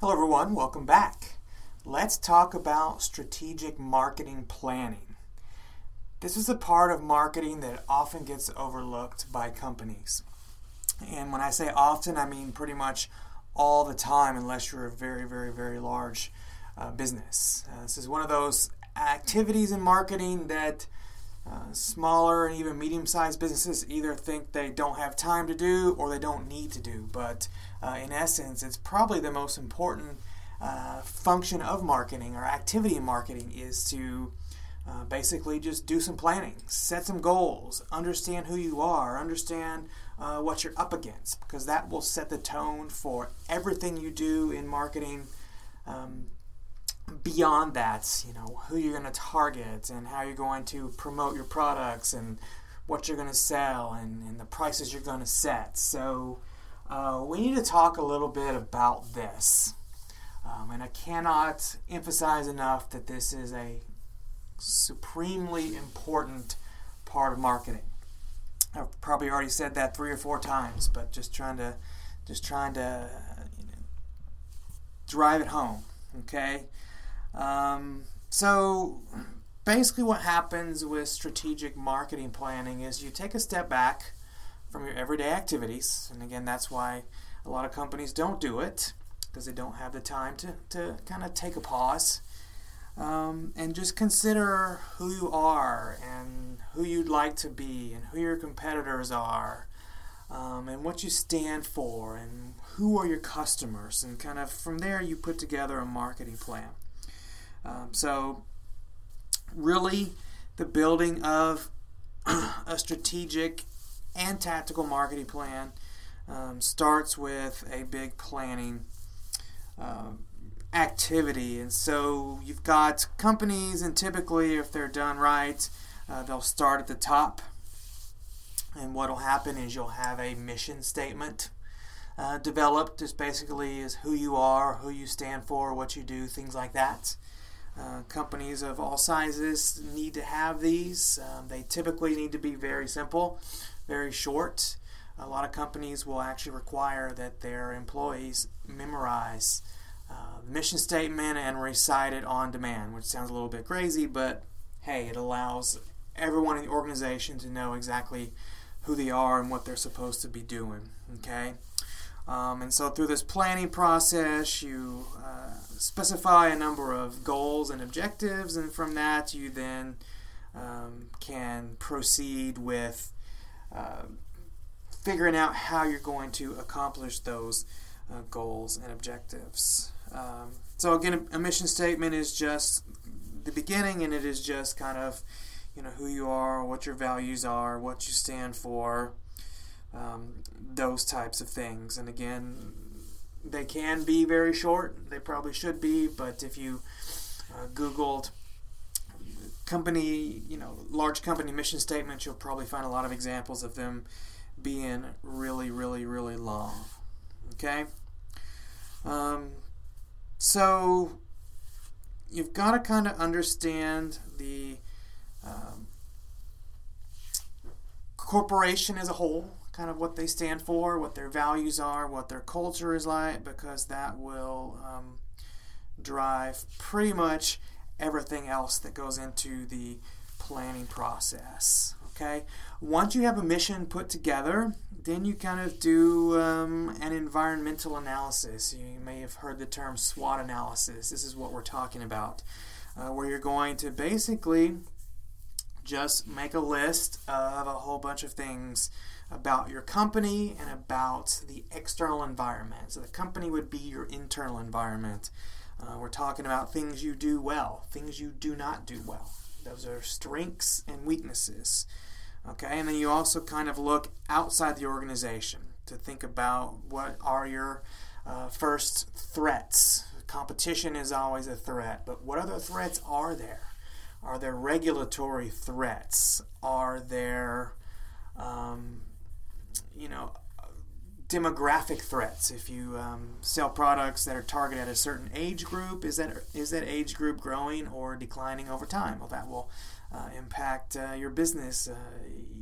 Hello, everyone. Welcome back. Let's talk about strategic marketing planning. This is a part of marketing that often gets overlooked by companies. And when I say often, I mean pretty much all the time, unless you're a very, very, very large uh, business. Uh, this is one of those activities in marketing that uh, smaller and even medium sized businesses either think they don't have time to do or they don't need to do. But uh, in essence, it's probably the most important uh, function of marketing or activity in marketing is to uh, basically just do some planning, set some goals, understand who you are, understand uh, what you're up against, because that will set the tone for everything you do in marketing. Um, beyond that, you know, who you're going to target and how you're going to promote your products and what you're going to sell and, and the prices you're going to set. So, uh, we need to talk a little bit about this. Um, and I cannot emphasize enough that this is a supremely important part of marketing. I've probably already said that three or four times, but just trying to just trying to you know, drive it home. Okay, um, so basically, what happens with strategic marketing planning is you take a step back from your everyday activities, and again, that's why a lot of companies don't do it because they don't have the time to, to kind of take a pause um, and just consider who you are and who you'd like to be and who your competitors are um, and what you stand for and who are your customers and kind of from there you put together a marketing plan um, so really the building of a strategic and tactical marketing plan um, starts with a big planning um, activity. And so you've got companies, and typically, if they're done right, uh, they'll start at the top. And what will happen is you'll have a mission statement uh, developed. Just basically is who you are, who you stand for, what you do, things like that. Uh, companies of all sizes need to have these. Um, they typically need to be very simple, very short. A lot of companies will actually require that their employees memorize uh, the mission statement and recite it on demand, which sounds a little bit crazy, but hey, it allows everyone in the organization to know exactly who they are and what they're supposed to be doing. Okay? Um, and so through this planning process, you uh, specify a number of goals and objectives, and from that, you then um, can proceed with uh, figuring out how you're going to accomplish those uh, goals and objectives. Um, so again, a mission statement is just the beginning, and it is just kind of you know who you are, what your values are, what you stand for, um, those types of things. And again, they can be very short. They probably should be, but if you uh, Googled company, you know, large company mission statements, you'll probably find a lot of examples of them being really, really, really long. Okay. Um, so you've got to kind of understand the um, corporation as a whole, kind of what they stand for, what their values are, what their culture is like, because that will um, drive pretty much everything else that goes into the planning process. Okay, once you have a mission put together, then you kind of do um, an environmental analysis. You may have heard the term SWOT analysis. This is what we're talking about, uh, where you're going to basically just make a list of a whole bunch of things about your company and about the external environment. So the company would be your internal environment. Uh, we're talking about things you do well, things you do not do well. Those are strengths and weaknesses. Okay, and then you also kind of look outside the organization to think about what are your uh, first threats. Competition is always a threat, but what other threats are there? Are there regulatory threats? Are there, um, you know, demographic threats? If you um, sell products that are targeted at a certain age group, is that is that age group growing or declining over time? Well, that will uh, impact uh, your business uh,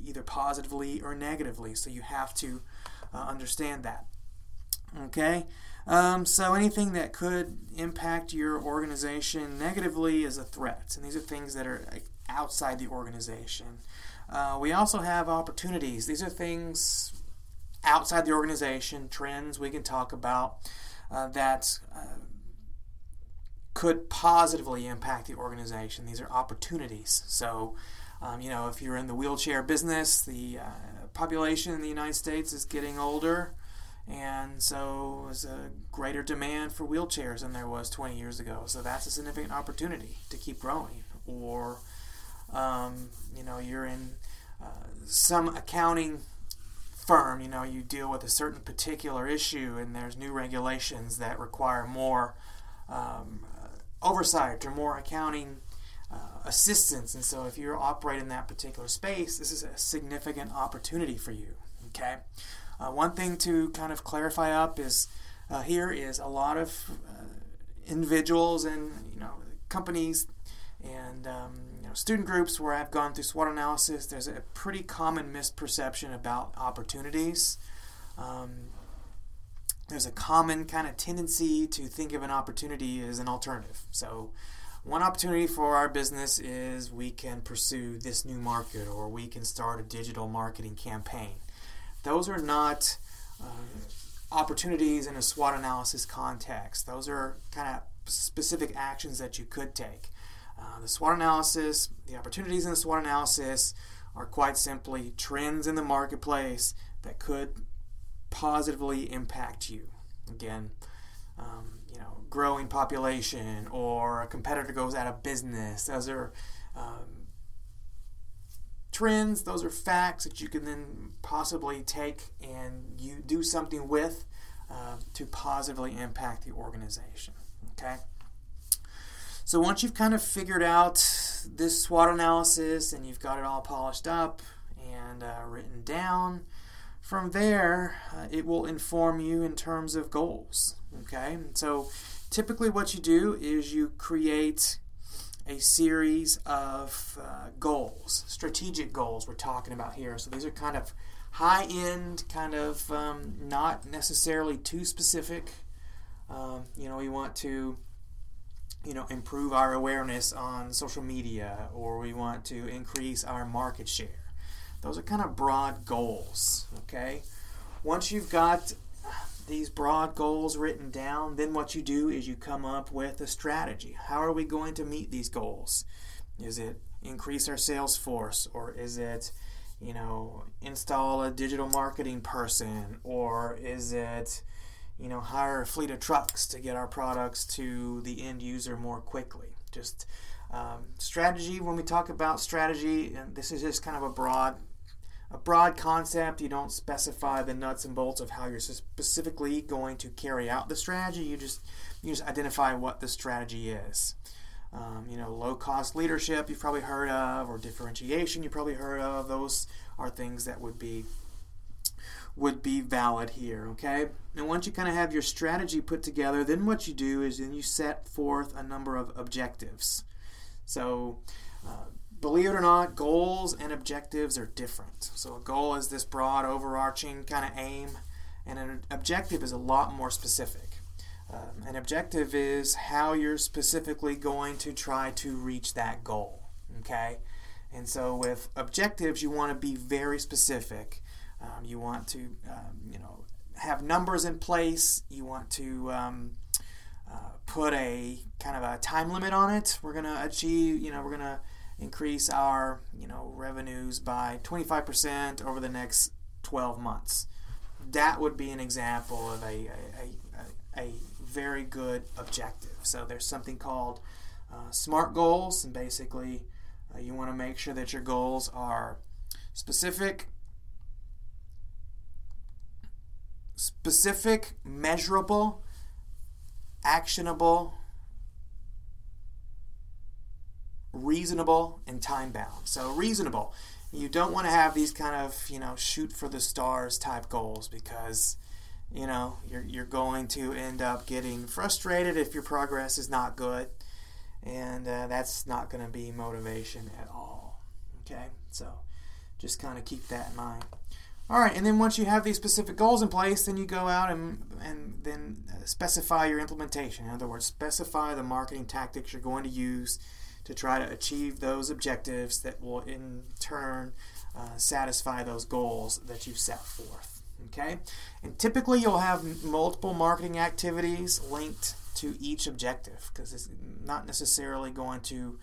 either positively or negatively. So you have to uh, understand that. Okay. Um, so anything that could impact your organization negatively is a threat, and these are things that are outside the organization. Uh, we also have opportunities. These are things outside the organization, trends we can talk about uh, that uh, could positively impact the organization. These are opportunities. So, um, you know, if you're in the wheelchair business, the uh, population in the United States is getting older and so there's a greater demand for wheelchairs than there was 20 years ago. So that's a significant opportunity to keep growing. Or, um, you know, you're in uh, some accounting firm, you know, you deal with a certain particular issue, and there's new regulations that require more um, oversight or more accounting uh, assistance. And so, if you're operating in that particular space, this is a significant opportunity for you. Okay. Uh, one thing to kind of clarify up is uh, here is a lot of uh, individuals and you know companies and um, know, student groups where I've gone through SWOT analysis. There's a pretty common misperception about opportunities. Um, there's a common kind of tendency to think of an opportunity as an alternative. So, one opportunity for our business is we can pursue this new market or we can start a digital marketing campaign those are not uh, opportunities in a SWOT analysis context. Those are kind of specific actions that you could take. Uh, the SWOT analysis, the opportunities in the SWOT analysis are quite simply trends in the marketplace that could positively impact you. Again, um, you know, growing population or a competitor goes out of business. Those are um, trends, those are facts that you can then possibly take and you do something with uh, to positively impact the organization. Okay? So once you've kind of figured out this SWOT analysis and you've got it all polished up and uh, written down, from there uh, it will inform you in terms of goals. Okay? So typically what you do is you create a series of uh, goals, strategic goals we're talking about here. So these are kind of high end, kind of um, not necessarily too specific. Um, you know, we want to, you know, improve our awareness on social media or we want to increase our market share. Those are kind of broad goals, okay? Once you've got these broad goals written down, then what you do is you come up with a strategy. How are we going to meet these goals? Is it increase our sales force or is it, you know, install a digital marketing person or is it, you know, hire a fleet of trucks to get our products to the end user more quickly? Just um, strategy, when we talk about strategy, and this is just kind of a broad a broad concept. You don't specify the nuts and bolts of how you're specifically going to carry out the strategy. You just you just identify what the strategy is. Um, you know, low cost leadership you've probably heard of, or differentiation you've probably heard of. Those are things that would be would be valid here. Okay, and once you kind of have your strategy put together, then what you do is then you set forth a number of objectives. So. Uh, believe it or not, goals and objectives are different. So a goal is this broad, overarching kind of aim, and an objective is a lot more specific. Um, an objective is how you're specifically going to try to reach that goal. Okay, and so with objectives, you want to be very specific. Um, you want to, um, you know, have numbers in place. You want to um, uh, put a kind of a time limit on it. We're gonna achieve, you know, we're gonna increase our you know revenues by 25% over the next 12 months. That would be an example of a, a, a, a very good objective. So there's something called uh, SMART goals, and basically uh, you want to make sure that your goals are specific, specific, measurable, actionable, reasonable and time bound. So reasonable. You don't want to have these kind of, you know, shoot for the stars type goals because, you know, you're, you're going to end up getting frustrated if your progress is not good. And uh, that's not going to be motivation at all. Okay? So just kind of keep that in mind. All right, and then once you have these specific goals in place, then you go out and and then specify your implementation. In other words, specify the marketing tactics you're going to use to try to achieve those objectives that will in turn uh, satisfy those goals that you've set forth. Okay, and typically you'll have multiple marketing activities linked to each objective because it's not necessarily going to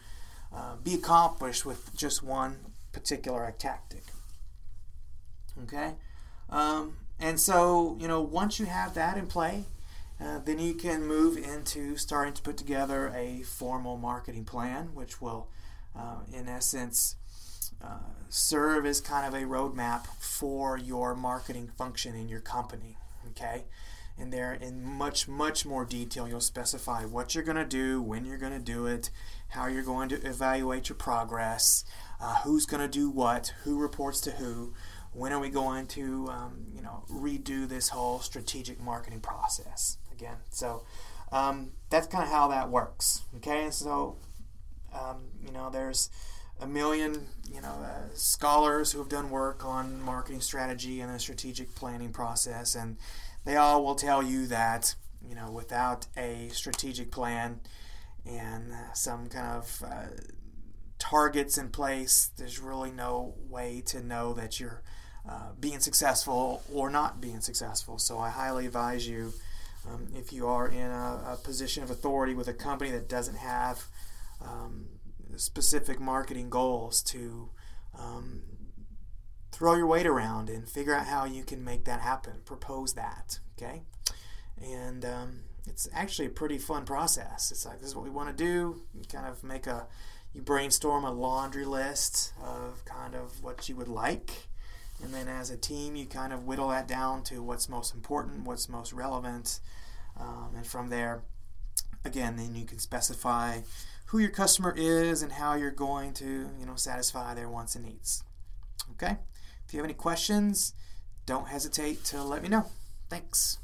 uh, be accomplished with just one particular tactic. Okay, um, and so you know once you have that in play, uh, then you can move into starting to put together a formal marketing plan, which will, uh, in essence, uh, serve as kind of a roadmap for your marketing function in your company. Okay, and there in much much more detail, you'll specify what you're going to do, when you're going to do it, how you're going to evaluate your progress, uh, who's going to do what, who reports to who when are we going to um, you know redo this whole strategic marketing process again. So um, that's kind of how that works. Okay, so um, you know there's a million you know uh, scholars who have done work on marketing strategy and the strategic planning process, and they all will tell you that you know without a strategic plan and some kind of uh, targets in place, there's really no way to know that you're uh, being successful or not being successful. So I highly advise you um, if you are in a, a, position of authority with a company that doesn't have um, specific marketing goals to um, throw your weight around and figure out how you can make that happen. Propose that, okay? And um, it's actually a pretty fun process. It's like this is what we want to do. You kind of make a you brainstorm a laundry list of kind of what you would like and then as a team, you kind of whittle that down to what's most important, what's most relevant. Um, and from there, again, then you can specify who your customer is and how you're going to, you know, satisfy their wants and needs. Okay? If you have any questions, don't hesitate to let me know. Thanks.